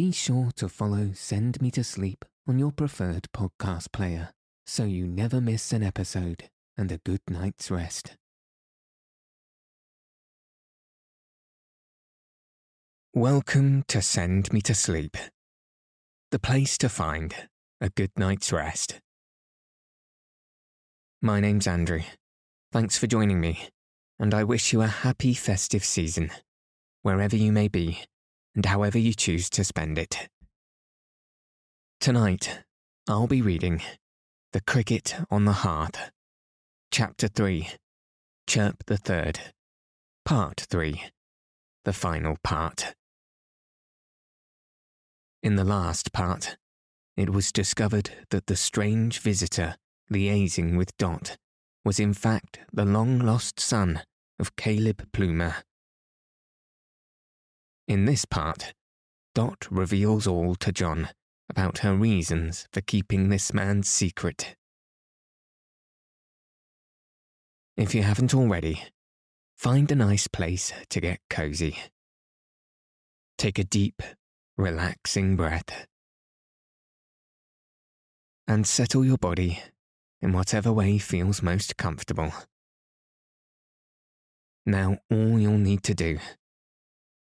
be sure to follow Send Me to Sleep on your preferred podcast player so you never miss an episode and a good night's rest. Welcome to Send Me to Sleep, the place to find a good night's rest. My name's Andrew. Thanks for joining me, and I wish you a happy festive season, wherever you may be and however you choose to spend it. Tonight, I'll be reading The Cricket on the Hearth, Chapter 3, Chirp the Third, Part 3, the final part. In the last part, it was discovered that the strange visitor liaising with Dot was in fact the long lost son of Caleb Plummer. In this part, Dot reveals all to John about her reasons for keeping this man's secret. If you haven't already, find a nice place to get cozy. Take a deep, relaxing breath. And settle your body in whatever way feels most comfortable. Now, all you'll need to do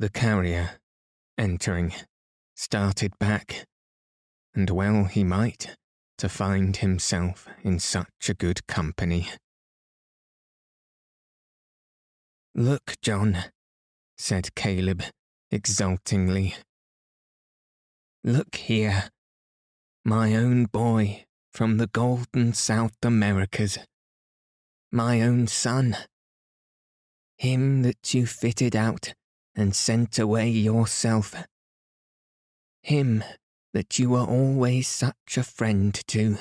The carrier, entering, started back, and well he might, to find himself in such a good company. Look, John, said Caleb exultingly. Look here, my own boy from the golden South Americas, my own son, him that you fitted out and sent away yourself. Him that you were always such a friend to.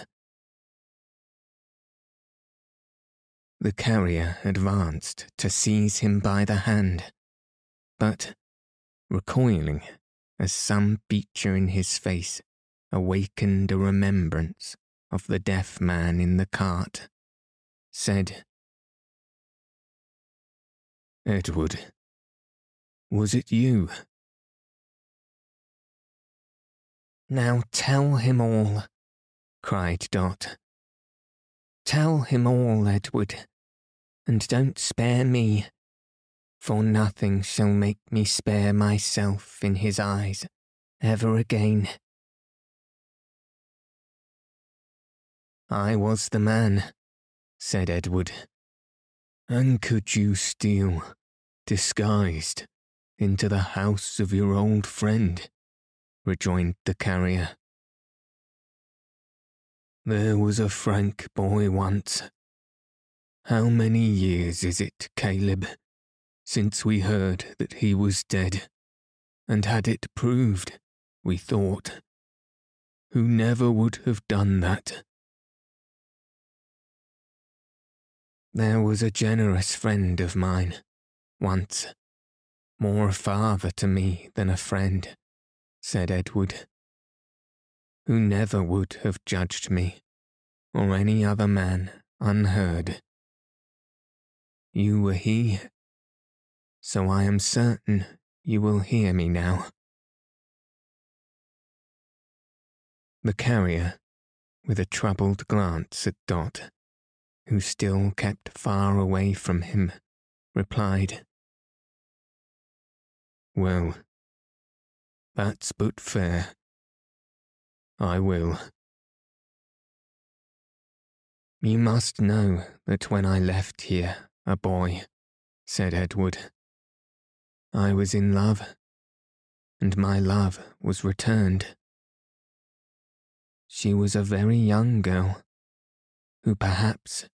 The carrier advanced to seize him by the hand, but, recoiling as some feature in his face awakened a remembrance of the deaf man in the cart, said, Edward, was it you? Now tell him all, cried Dot. Tell him all, Edward, and don't spare me, for nothing shall make me spare myself in his eyes ever again. I was the man, said Edward. And could you steal, disguised, into the house of your old friend, rejoined the carrier. There was a Frank boy once. How many years is it, Caleb, since we heard that he was dead, and had it proved, we thought, who never would have done that? There was a generous friend of mine, once, more a father to me than a friend, said Edward, who never would have judged me, or any other man, unheard. You were he, so I am certain you will hear me now. The carrier, with a troubled glance at Dot, who still kept far away from him, replied, well, that's but fair. I will. You must know that when I left here, a boy, said Edward, I was in love, and my love was returned. She was a very young girl, who perhaps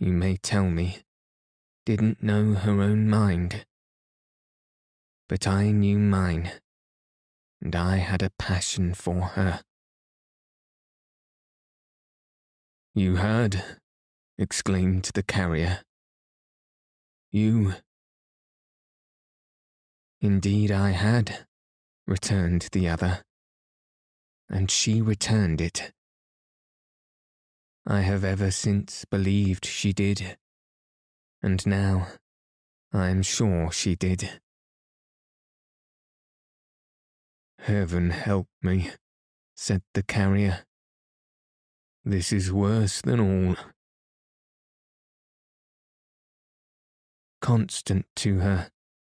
you may tell me, didn't know her own mind. But I knew mine, and I had a passion for her. You heard, exclaimed the carrier. You. Indeed I had, returned the other, and she returned it. I have ever since believed she did, and now I am sure she did. Heaven help me, said the carrier. This is worse than all. Constant to her,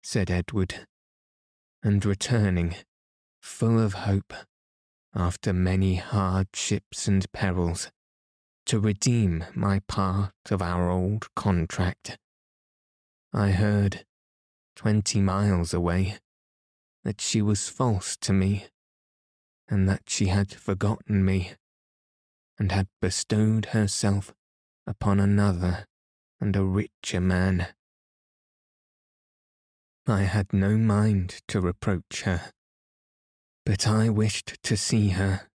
said Edward, and returning, full of hope, after many hardships and perils, to redeem my part of our old contract. I heard, twenty miles away, that she was false to me, and that she had forgotten me, and had bestowed herself upon another and a richer man. I had no mind to reproach her, but I wished to see her,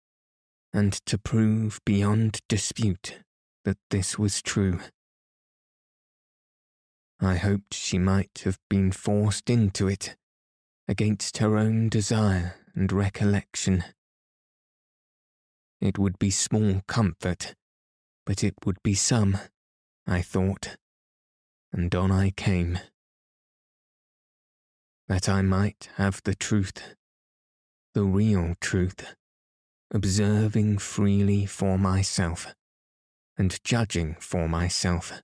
and to prove beyond dispute that this was true. I hoped she might have been forced into it against her own desire and recollection. It would be small comfort, but it would be some, I thought, and on I came. That I might have the truth, the real truth, observing freely for myself, and judging for myself,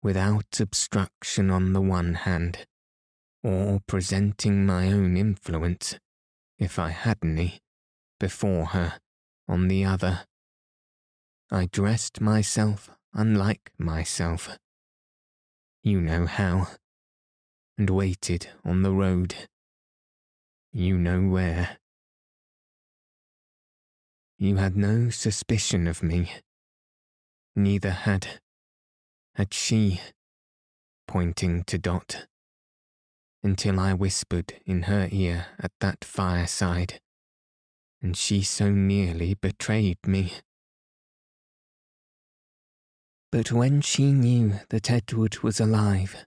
without obstruction on the one hand, or presenting my own influence, if I had any, before her on the other. I dressed myself unlike myself. You know how. And waited on the road. You know where. You had no suspicion of me. Neither had. Had she, pointing to Dot until I whispered in her ear at that fireside, and she so nearly betrayed me. But when she knew that Edward was alive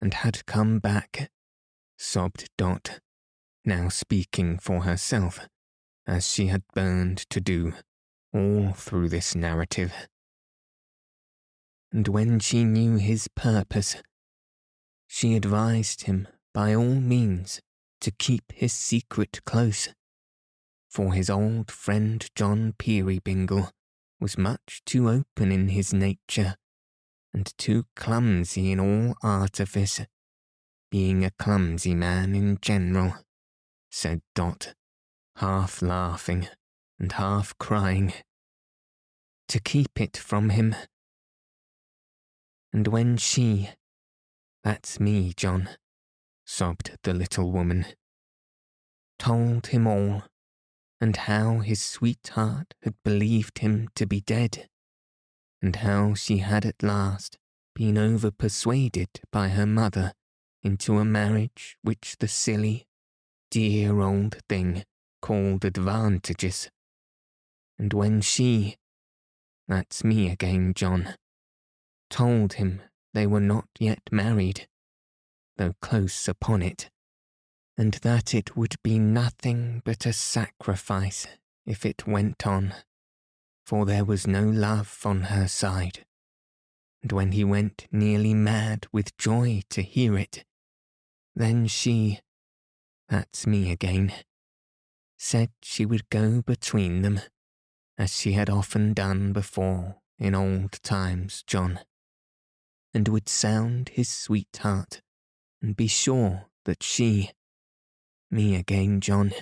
and had come back, sobbed Dot, now speaking for herself, as she had burned to do all through this narrative. And when she knew his purpose, she advised him by all means to keep his secret close, for his old friend John Peerybingle was much too open in his nature and too clumsy in all artifice, being a clumsy man in general, said Dot, half laughing and half crying, to keep it from him. And when she, that's me, John, sobbed the little woman. Told him all, and how his sweetheart had believed him to be dead, and how she had at last been over persuaded by her mother into a marriage which the silly, dear old thing called advantageous. And when she, that's me again, John, told him they were not yet married, though close upon it, and that it would be nothing but a sacrifice if it went on, for there was no love on her side. And when he went nearly mad with joy to hear it, then she, that's me again, said she would go between them, as she had often done before in old times, John, and would sound his sweetheart and be sure that she, me again, John,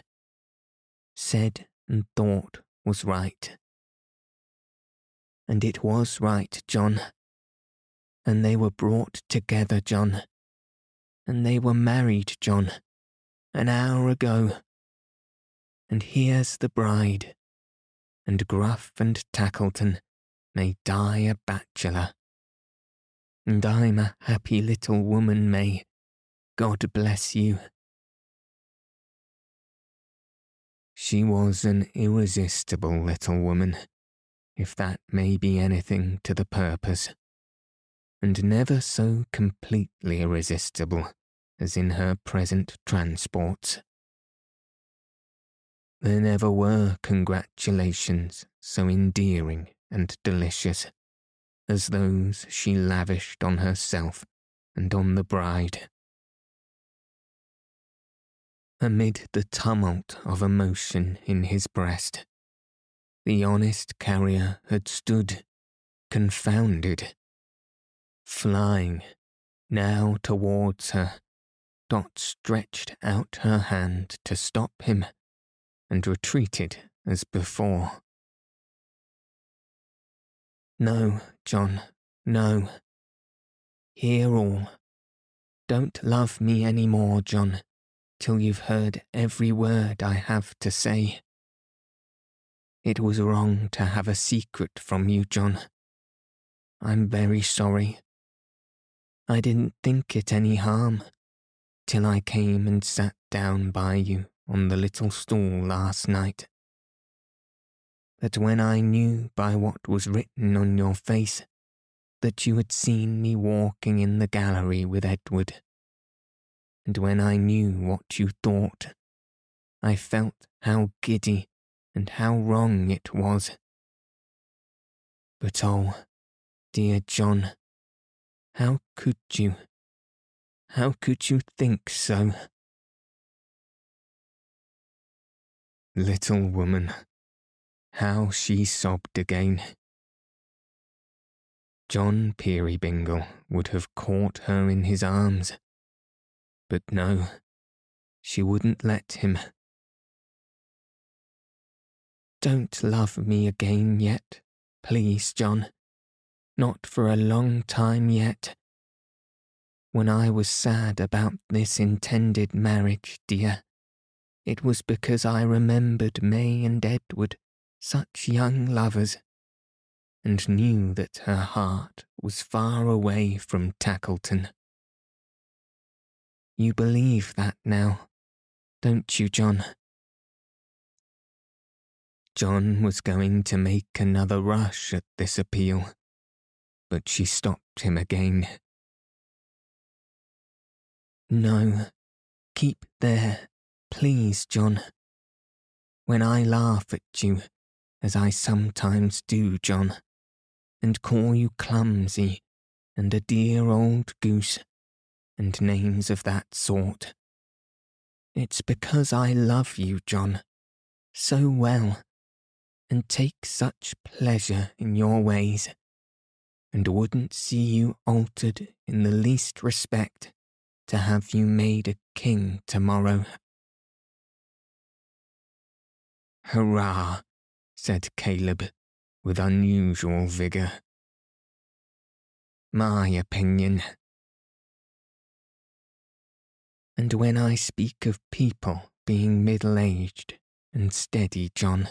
said and thought was right. And it was right, John. And they were brought together, John. And they were married, John, an hour ago. And here's the bride. And Gruff and Tackleton may die a bachelor and I'm a happy little woman, May. God bless you. She was an irresistible little woman, if that may be anything to the purpose, and never so completely irresistible as in her present transports. There never were congratulations so endearing and delicious as those she lavished on herself and on the bride. Amid the tumult of emotion in his breast, the honest carrier had stood, confounded, flying now towards her. Dot stretched out her hand to stop him and retreated as before. No, John, no. Hear all. Don't love me any more, John, till you've heard every word I have to say. It was wrong to have a secret from you, John. I'm very sorry. I didn't think it any harm, till I came and sat down by you on the little stool last night that when I knew by what was written on your face that you had seen me walking in the gallery with Edward, and when I knew what you thought, I felt how giddy and how wrong it was. But oh, dear John, how could you? How could you think so? Little woman, how she sobbed again. John Peerybingle would have caught her in his arms. But no, she wouldn't let him. Don't love me again yet, please, John. Not for a long time yet. When I was sad about this intended marriage, dear, it was because I remembered May and Edward such young lovers, and knew that her heart was far away from Tackleton. You believe that now, don't you, John? John was going to make another rush at this appeal, but she stopped him again. No, keep there, please, John. When I laugh at you, as I sometimes do, John, and call you clumsy and a dear old goose, and names of that sort. It's because I love you, John, so well, and take such pleasure in your ways, and wouldn't see you altered in the least respect to have you made a king tomorrow. Hurrah! said Caleb with unusual vigour. My opinion. And when I speak of people being middle aged and steady, John,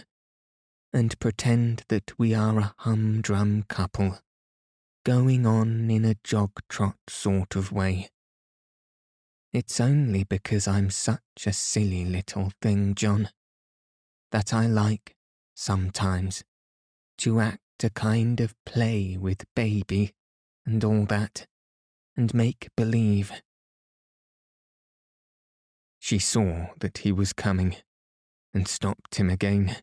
and pretend that we are a humdrum couple, going on in a jog trot sort of way, it's only because I'm such a silly little thing, John, that I like sometimes, to act a kind of play with baby and all that, and make believe. She saw that he was coming and stopped him again,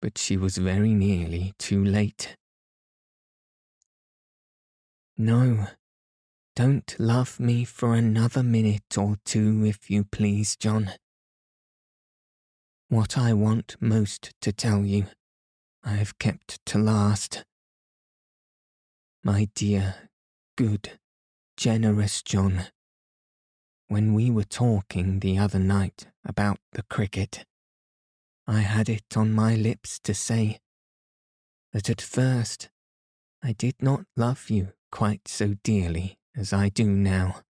but she was very nearly too late. No, don't love me for another minute or two, if you please, John. What I want most to tell you, I have kept to last. My dear, good, generous John, when we were talking the other night about the cricket, I had it on my lips to say that at first I did not love you quite so dearly as I do now.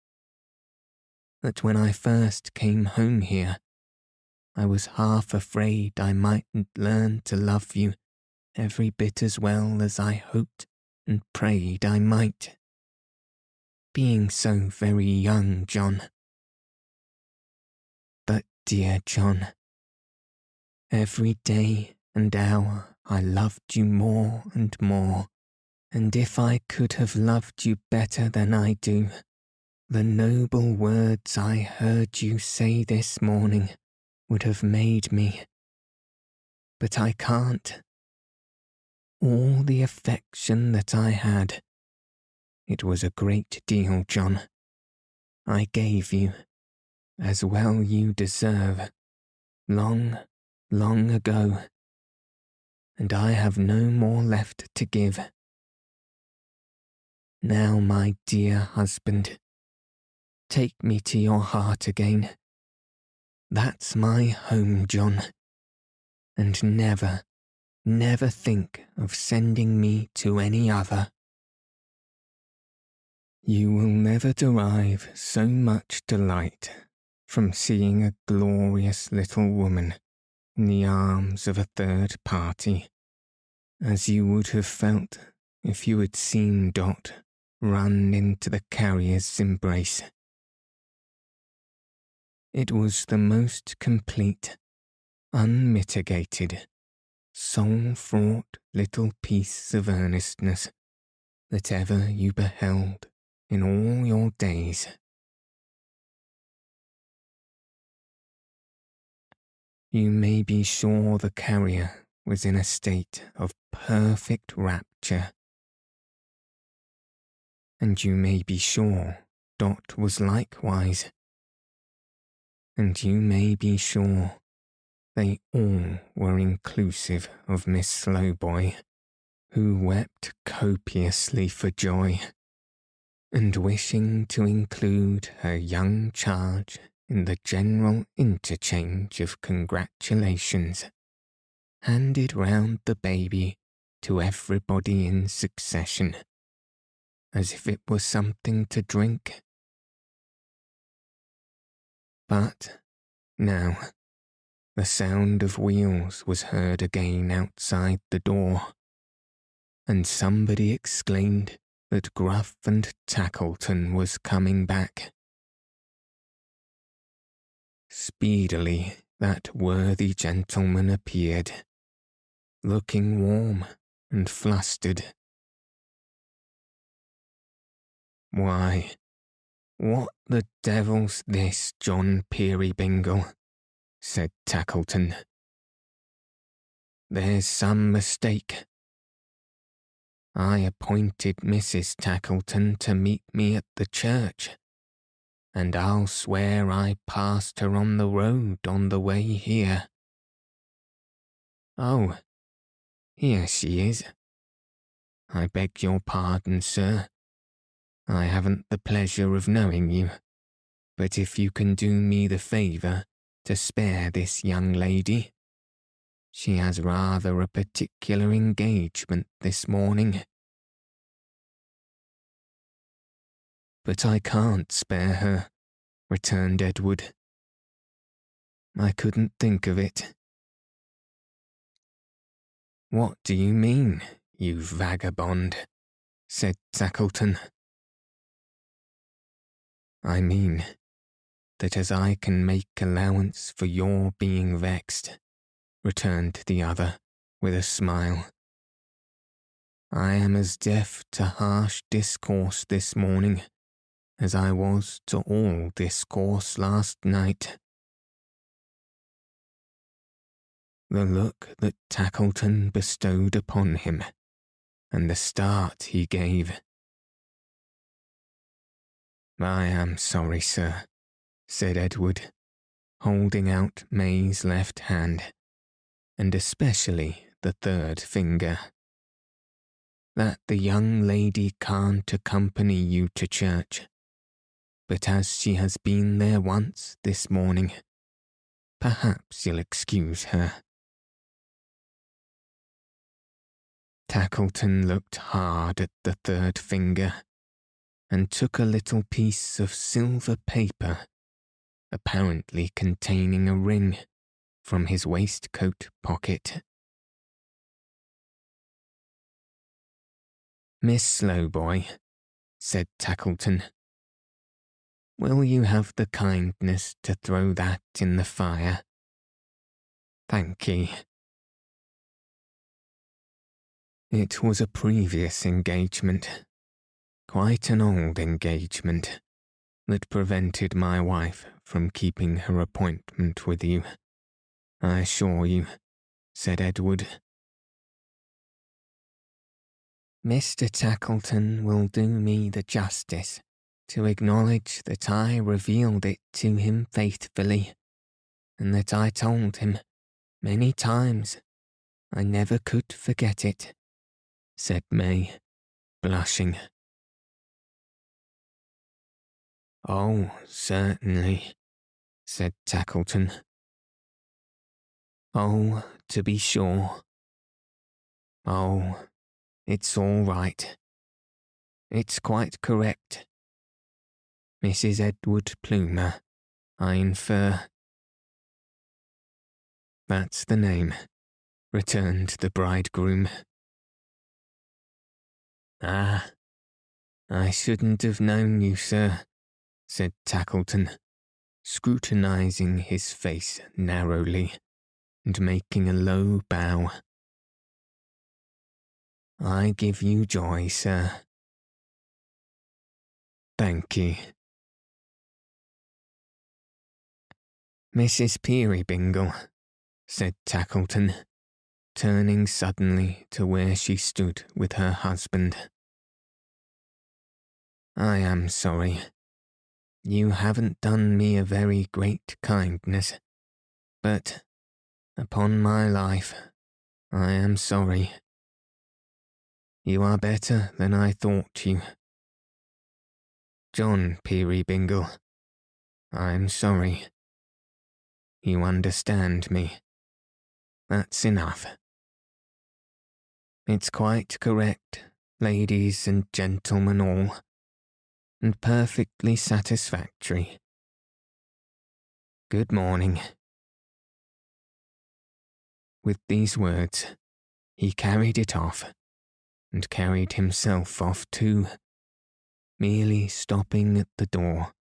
That when I first came home here, I was half afraid I mightn't learn to love you every bit as well as I hoped and prayed I might. being so very young, John. Dear John, every day and hour I loved you more and more, and if I could have loved you better than I do, the noble words I heard you say this morning would have made me. But I can't. All the affection that I had, it was a great deal, John, I gave you, as well you deserve, long, long ago, and I have no more left to give. Now, my dear husband, Take me to your heart again. That's my home, John. And never, never think of sending me to any other. You will never derive so much delight from seeing a glorious little woman in the arms of a third party as you would have felt if you had seen Dot run into the carrier's embrace. It was the most complete, unmitigated, soul fraught little piece of earnestness that ever you beheld in all your days. You may be sure the carrier was in a state of perfect rapture. And you may be sure Dot was likewise and you may be sure they all were inclusive of Miss Slowboy, who wept copiously for joy, and wishing to include her young charge in the general interchange of congratulations, handed round the baby to everybody in succession, as if it were something to drink but now the sound of wheels was heard again outside the door, and somebody exclaimed that Gruff and Tackleton was coming back. Speedily that worthy gentleman appeared, looking warm and flustered. Why, what the devil's this, John Peerybingle? said Tackleton. There's some mistake. I appointed Mrs. Tackleton to meet me at the church, and I'll swear I passed her on the road on the way here. Oh, here she is. I beg your pardon, sir. I haven't the pleasure of knowing you, but if you can do me the favour to spare this young lady, she has rather a particular engagement this morning. But I can't spare her, returned Edward. I couldn't think of it. What do you mean, you vagabond? said Tackleton. I mean, that as I can make allowance for your being vexed, returned the other, with a smile. I am as deaf to harsh discourse this morning as I was to all discourse last night. The look that Tackleton bestowed upon him, and the start he gave, I am sorry, sir, said Edward, holding out May's left hand, and especially the third finger. That the young lady can't accompany you to church, but as she has been there once this morning, perhaps you'll excuse her. Tackleton looked hard at the third finger and took a little piece of silver paper, apparently containing a ring, from his waistcoat pocket. Miss Slowboy, said Tackleton, will you have the kindness to throw that in the fire? Thank ye. It was a previous engagement, quite an old engagement, that prevented my wife from keeping her appointment with you. I assure you, said Edward. Mr. Tackleton will do me the justice to acknowledge that I revealed it to him faithfully, and that I told him many times I never could forget it said May, blushing. Oh, certainly, said Tackleton. Oh, to be sure. Oh, it's all right. It's quite correct. Mrs. Edward Plummer, I infer. That's the name, returned the bridegroom. Ah, I shouldn't have known you, sir, said Tackleton, scrutinizing his face narrowly and making a low bow. I give you joy, sir. Thank you. Mrs. Peerybingle, said Tackleton, turning suddenly to where she stood with her husband. I am sorry. You haven't done me a very great kindness, but, upon my life, I am sorry. You are better than I thought you. John Peerybingle, I'm sorry. You understand me. That's enough. It's quite correct, ladies and gentlemen all, and perfectly satisfactory. Good morning. With these words, he carried it off, and carried himself off too, merely stopping at the door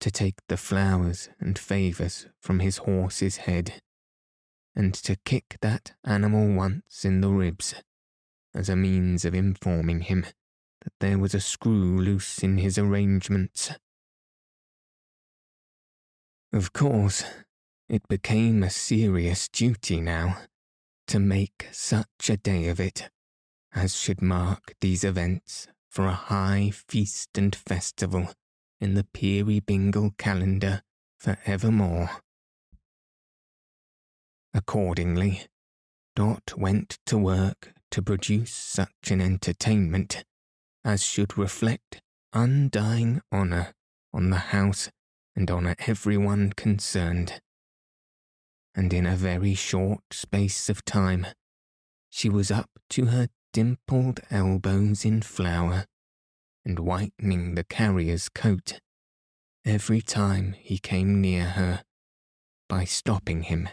to take the flowers and favours from his horse's head, and to kick that animal once in the ribs as a means of informing him that there was a screw loose in his arrangements. Of course, it became a serious duty now to make such a day of it as should mark these events for a high feast and festival in the Peerybingle calendar for evermore. Accordingly, Dot went to work to produce such an entertainment as should reflect undying honour on the house and on everyone concerned. And in a very short space of time, she was up to her dimpled elbows in flour and whitening the carrier's coat every time he came near her by stopping him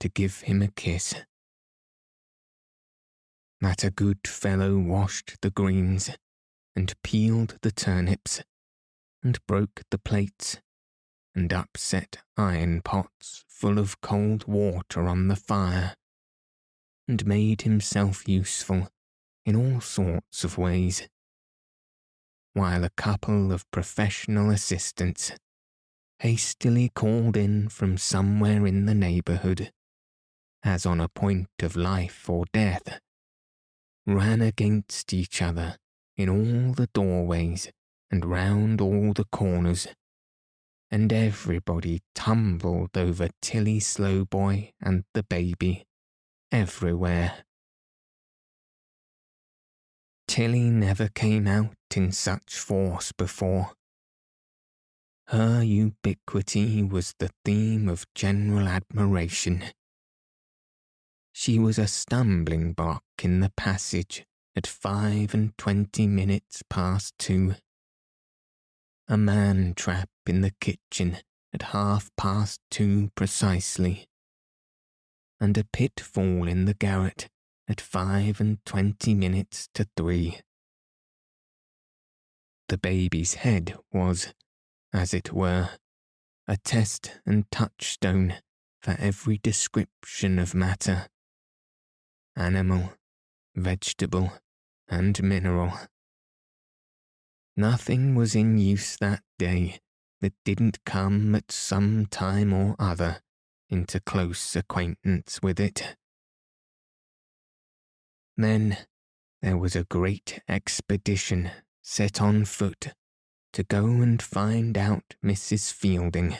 to give him a kiss. That a good fellow washed the greens, and peeled the turnips, and broke the plates, and upset iron pots full of cold water on the fire, and made himself useful in all sorts of ways, while a couple of professional assistants, hastily called in from somewhere in the neighbourhood, as on a point of life or death, ran against each other in all the doorways and round all the corners, and everybody tumbled over Tilly Slowboy and the baby, everywhere. Tilly never came out in such force before. Her ubiquity was the theme of general admiration. She was a stumbling block in the passage at five and twenty minutes past two. A man trap in the kitchen at half past two precisely. And a pitfall in the garret at five and twenty minutes to three. The baby's head was, as it were, a test and touchstone for every description of matter animal, vegetable, and mineral. Nothing was in use that day that didn't come at some time or other into close acquaintance with it. Then there was a great expedition set on foot to go and find out Mrs. Fielding,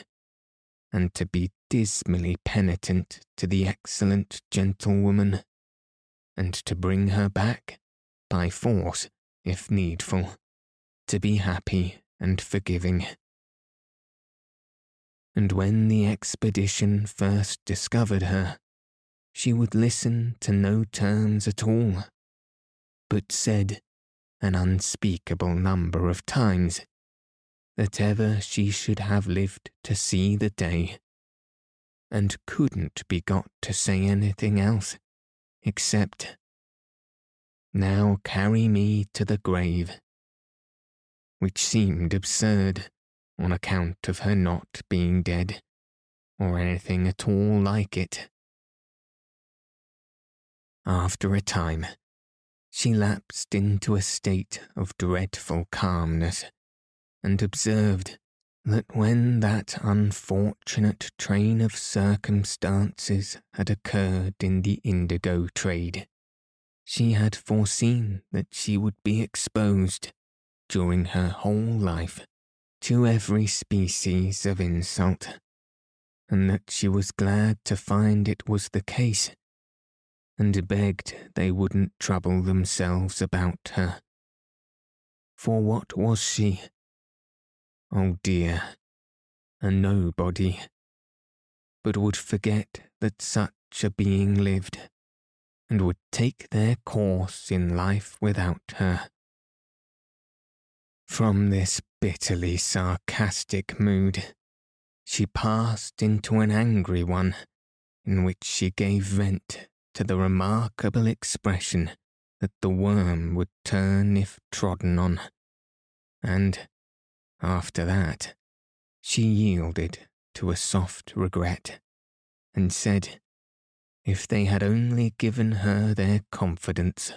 and to be dismally penitent to the excellent gentlewoman, and to bring her back, by force, if needful, to be happy and forgiving. And when the expedition first discovered her, she would listen to no terms at all, but said an unspeakable number of times that ever she should have lived to see the day, and couldn't be got to say anything else except, Now carry me to the grave, which seemed absurd on account of her not being dead, or anything at all like it. After a time, she lapsed into a state of dreadful calmness, and observed that when that unfortunate train of circumstances had occurred in the indigo trade, she had foreseen that she would be exposed, during her whole life, to every species of insult, and that she was glad to find it was the case, and begged they wouldn't trouble themselves about her. For what was she? Oh dear, a nobody, but would forget that such a being lived, and would take their course in life without her. From this bitterly sarcastic mood, she passed into an angry one, in which she gave vent to the remarkable expression that the worm would turn if trodden on, and, after that, she yielded to a soft regret, and said, if they had only given her their confidence,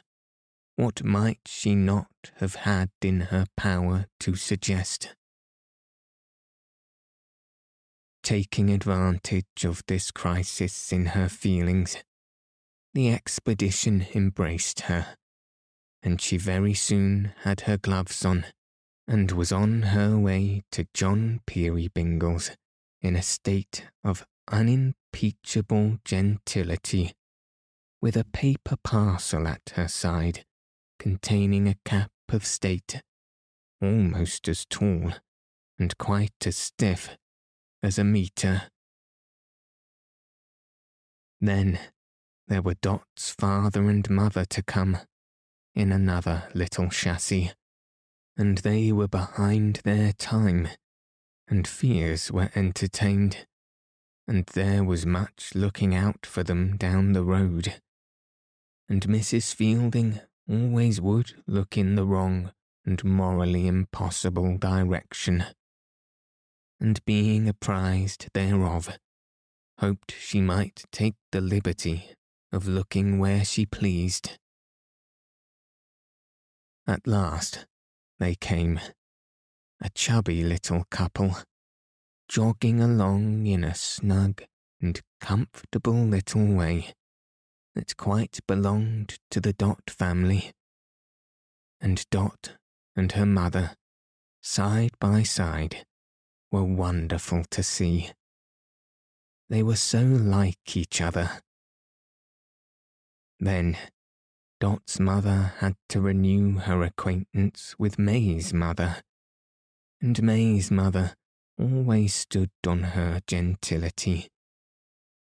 what might she not have had in her power to suggest? Taking advantage of this crisis in her feelings, the expedition embraced her, and she very soon had her gloves on, and was on her way to John Peerybingle's in a state of unimpeachable gentility, with a paper parcel at her side containing a cap of state, almost as tall and quite as stiff as a meter. Then there were Dot's father and mother to come in another little chassis, and they were behind their time, and fears were entertained, and there was much looking out for them down the road. And Mrs. Fielding always would look in the wrong and morally impossible direction. And being apprised thereof, hoped she might take the liberty of looking where she pleased. At last they came, a chubby little couple, jogging along in a snug and comfortable little way that quite belonged to the Dot family. And Dot and her mother, side by side, were wonderful to see. They were so like each other. Then Dot's mother had to renew her acquaintance with May's mother, and May's mother always stood on her gentility,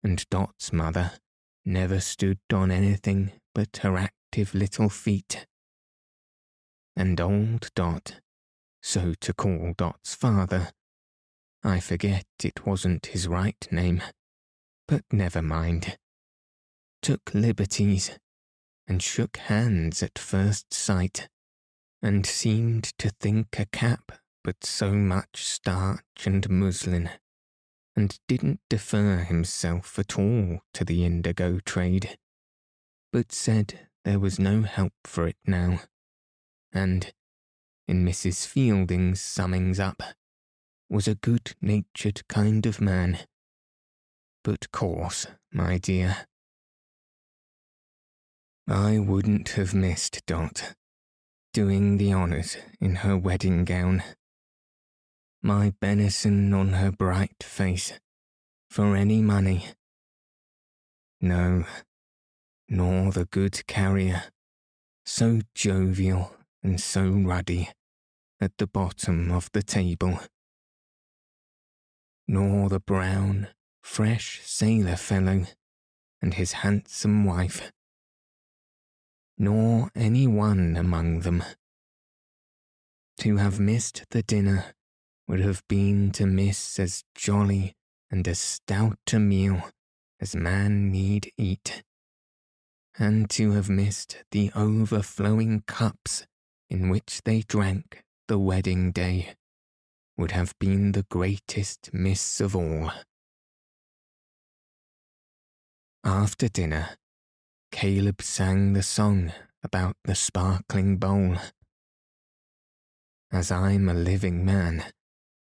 and Dot's mother never stood on anything but her active little feet. And old Dot, so to call Dot's father, I forget it wasn't his right name, but never mind, took liberties and shook hands at first sight, and seemed to think a cap but so much starch and muslin, and didn't defer himself at all to the indigo trade, but said there was no help for it now, and, in Mrs. Fielding's summings up, was a good natured kind of man, but coarse, my dear. I wouldn't have missed Dot doing the honours in her wedding gown. My benison on her bright face for any money. No, nor the good carrier, so jovial and so ruddy, at the bottom of the table. Nor the brown, fresh sailor fellow and his handsome wife nor any one among them. To have missed the dinner would have been to miss as jolly and as stout a meal as man need eat, and to have missed the overflowing cups in which they drank the wedding day would have been the greatest miss of all. After dinner, Caleb sang the song about the sparkling bowl. As I'm a living man,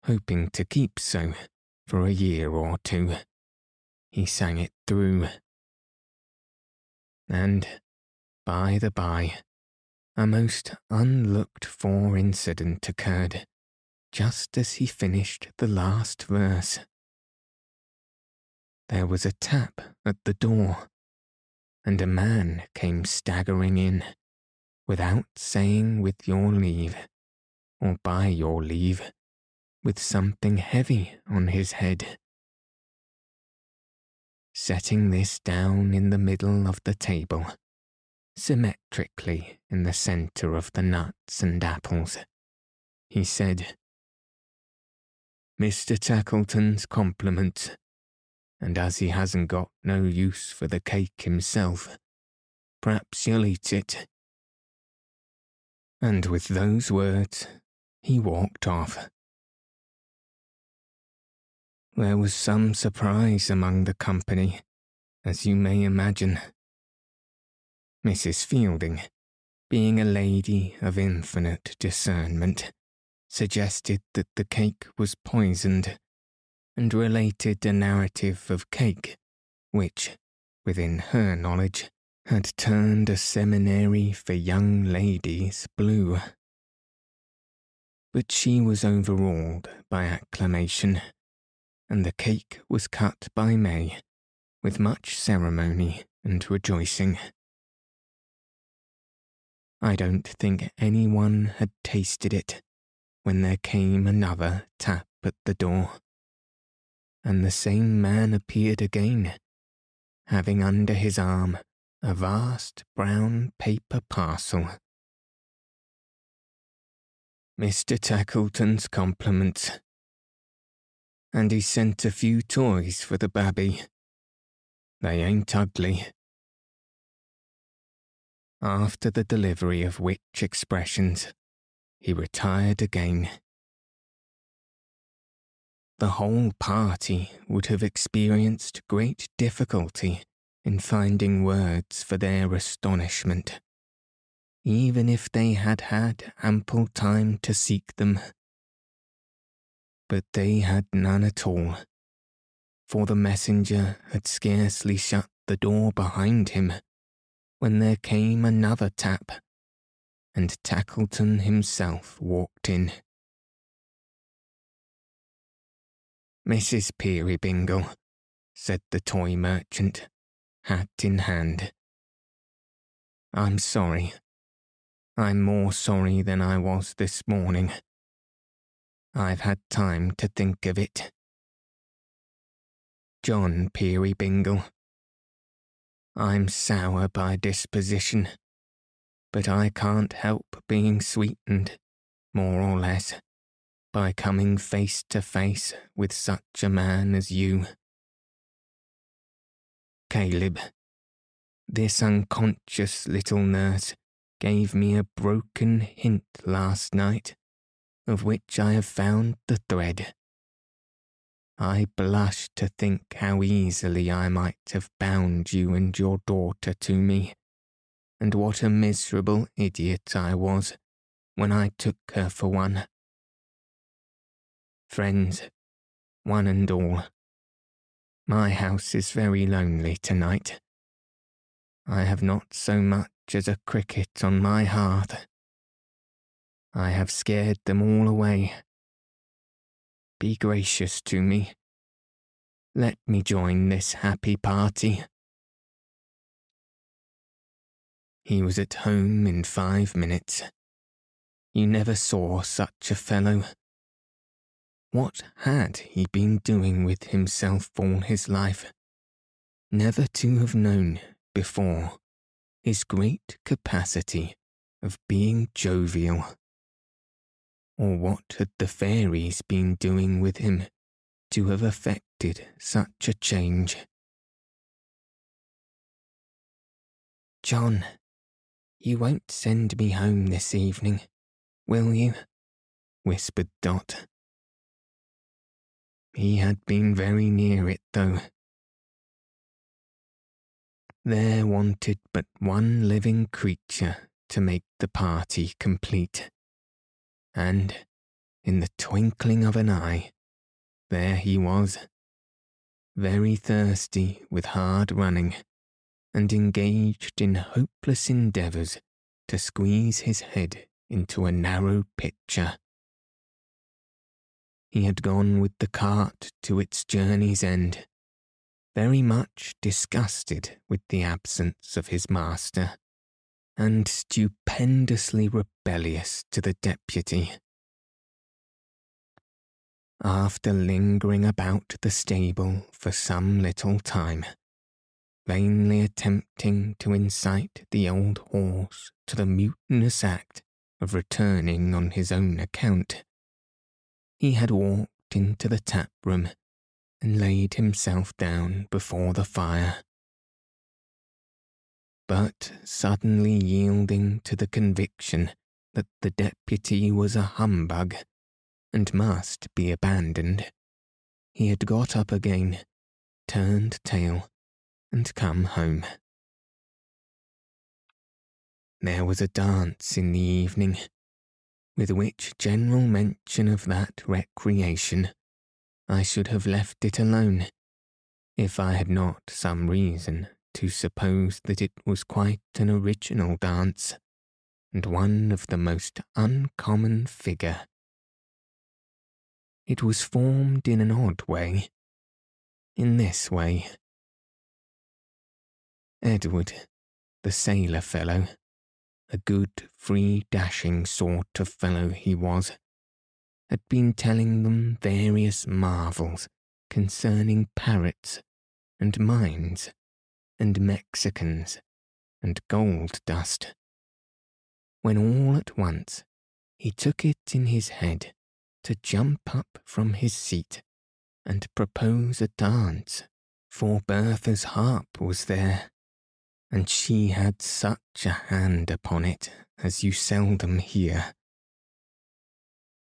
hoping to keep so for a year or two, he sang it through. And, by the by, a most unlooked for incident occurred just as he finished the last verse. There was a tap at the door and a man came staggering in, without saying with your leave, or by your leave, with something heavy on his head. Setting this down in the middle of the table, symmetrically in the centre of the nuts and apples, he said, Mr. Tackleton's compliments and as he hasn't got no use for the cake himself, perhaps you'll eat it. And with those words, he walked off. There was some surprise among the company, as you may imagine. Mrs. Fielding, being a lady of infinite discernment, suggested that the cake was poisoned and related a narrative of cake, which, within her knowledge, had turned a seminary for young ladies blue. But she was overruled by acclamation, and the cake was cut by May with much ceremony and rejoicing. I don't think anyone had tasted it when there came another tap at the door and the same man appeared again, having under his arm a vast brown paper parcel. Mr. Tackleton's compliments. And he sent a few toys for the babby. They ain't ugly. After the delivery of which expressions, he retired again the whole party would have experienced great difficulty in finding words for their astonishment, even if they had had ample time to seek them. But they had none at all, for the messenger had scarcely shut the door behind him when there came another tap, and Tackleton himself walked in. Mrs. Peerybingle, said the toy merchant, hat in hand. I'm sorry. I'm more sorry than I was this morning. I've had time to think of it. John Peerybingle. I'm sour by disposition, but I can't help being sweetened, more or less, by coming face to face with such a man as you. Caleb, this unconscious little nurse gave me a broken hint last night of which I have found the thread. I blush to think how easily I might have bound you and your daughter to me, and what a miserable idiot I was when I took her for one. Friends, one and all, my house is very lonely tonight. I have not so much as a cricket on my hearth. I have scared them all away. Be gracious to me. Let me join this happy party. He was at home in five minutes. You never saw such a fellow. What had he been doing with himself all his life? Never to have known before his great capacity of being jovial. Or what had the fairies been doing with him to have effected such a change? John, you won't send me home this evening, will you? whispered Dot. He had been very near it, though. There wanted but one living creature to make the party complete. And, in the twinkling of an eye, there he was, very thirsty with hard running, and engaged in hopeless endeavours to squeeze his head into a narrow pitcher. He had gone with the cart to its journey's end, very much disgusted with the absence of his master, and stupendously rebellious to the deputy. After lingering about the stable for some little time, vainly attempting to incite the old horse to the mutinous act of returning on his own account, he had walked into the tap room and laid himself down before the fire. But suddenly yielding to the conviction that the deputy was a humbug and must be abandoned, he had got up again, turned tail, and come home. There was a dance in the evening, with which general mention of that recreation, I should have left it alone, if I had not some reason to suppose that it was quite an original dance, and one of the most uncommon figure. It was formed in an odd way, in this way. Edward, the sailor fellow, a good, free, dashing sort of fellow he was, had been telling them various marvels concerning parrots and mines and Mexicans and gold dust, when all at once he took it in his head to jump up from his seat and propose a dance, for Bertha's harp was there and she had such a hand upon it as you seldom hear.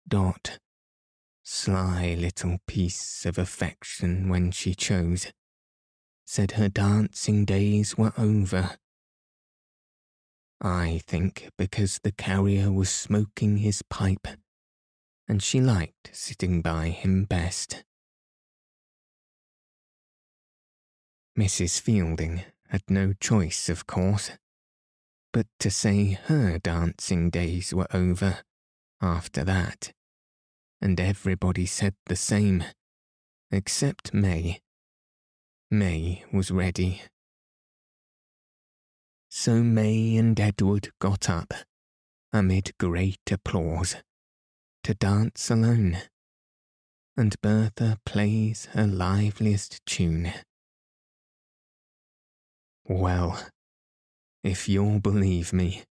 Dot, sly little piece of affection when she chose, said her dancing days were over. I think because the carrier was smoking his pipe, and she liked sitting by him best. Mrs. Fielding had no choice, of course, but to say her dancing days were over after that. And everybody said the same, except May. May was ready. So May and Edward got up, amid great applause, to dance alone, and Bertha plays her liveliest tune. Well, if you'll believe me,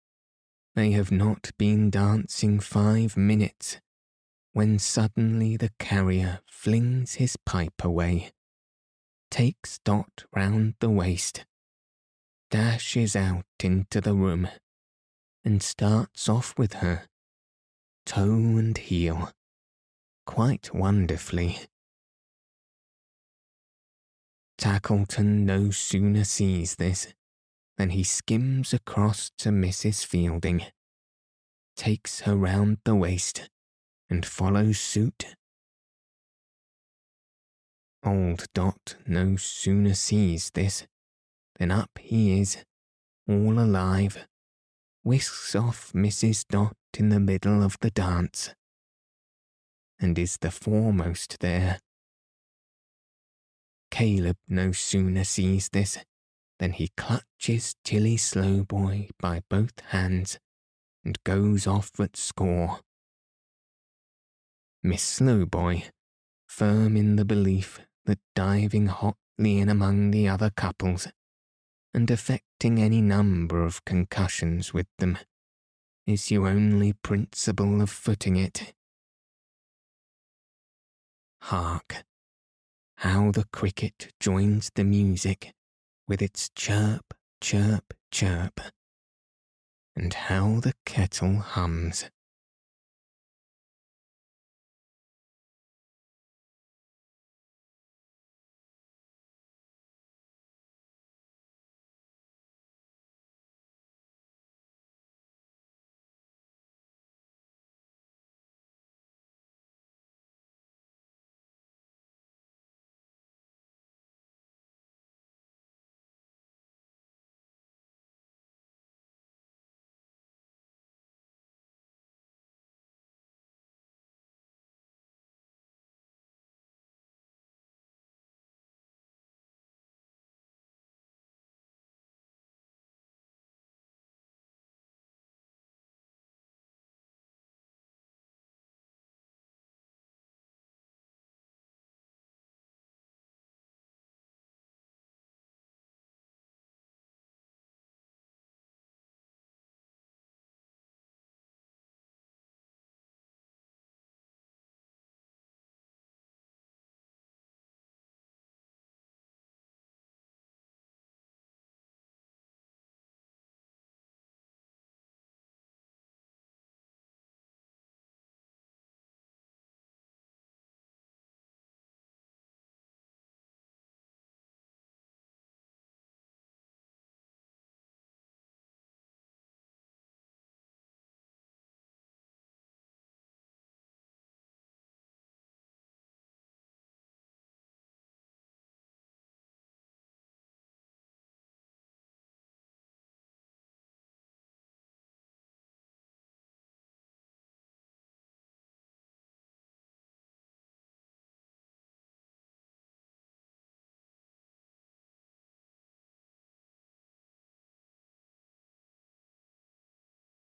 they have not been dancing five minutes when suddenly the carrier flings his pipe away, takes Dot round the waist, dashes out into the room, and starts off with her, toe and heel, quite wonderfully. Tackleton no sooner sees this than he skims across to Mrs. Fielding, takes her round the waist, and follows suit. Old Dot no sooner sees this than up he is, all alive, whisks off Mrs. Dot in the middle of the dance, and is the foremost there. Caleb no sooner sees this than he clutches Tilly Slowboy by both hands and goes off at score. Miss Slowboy, firm in the belief that diving hotly in among the other couples and effecting any number of concussions with them is your only principle of footing it. Hark! How the cricket joins the music with its chirp, chirp, chirp, and how the kettle hums.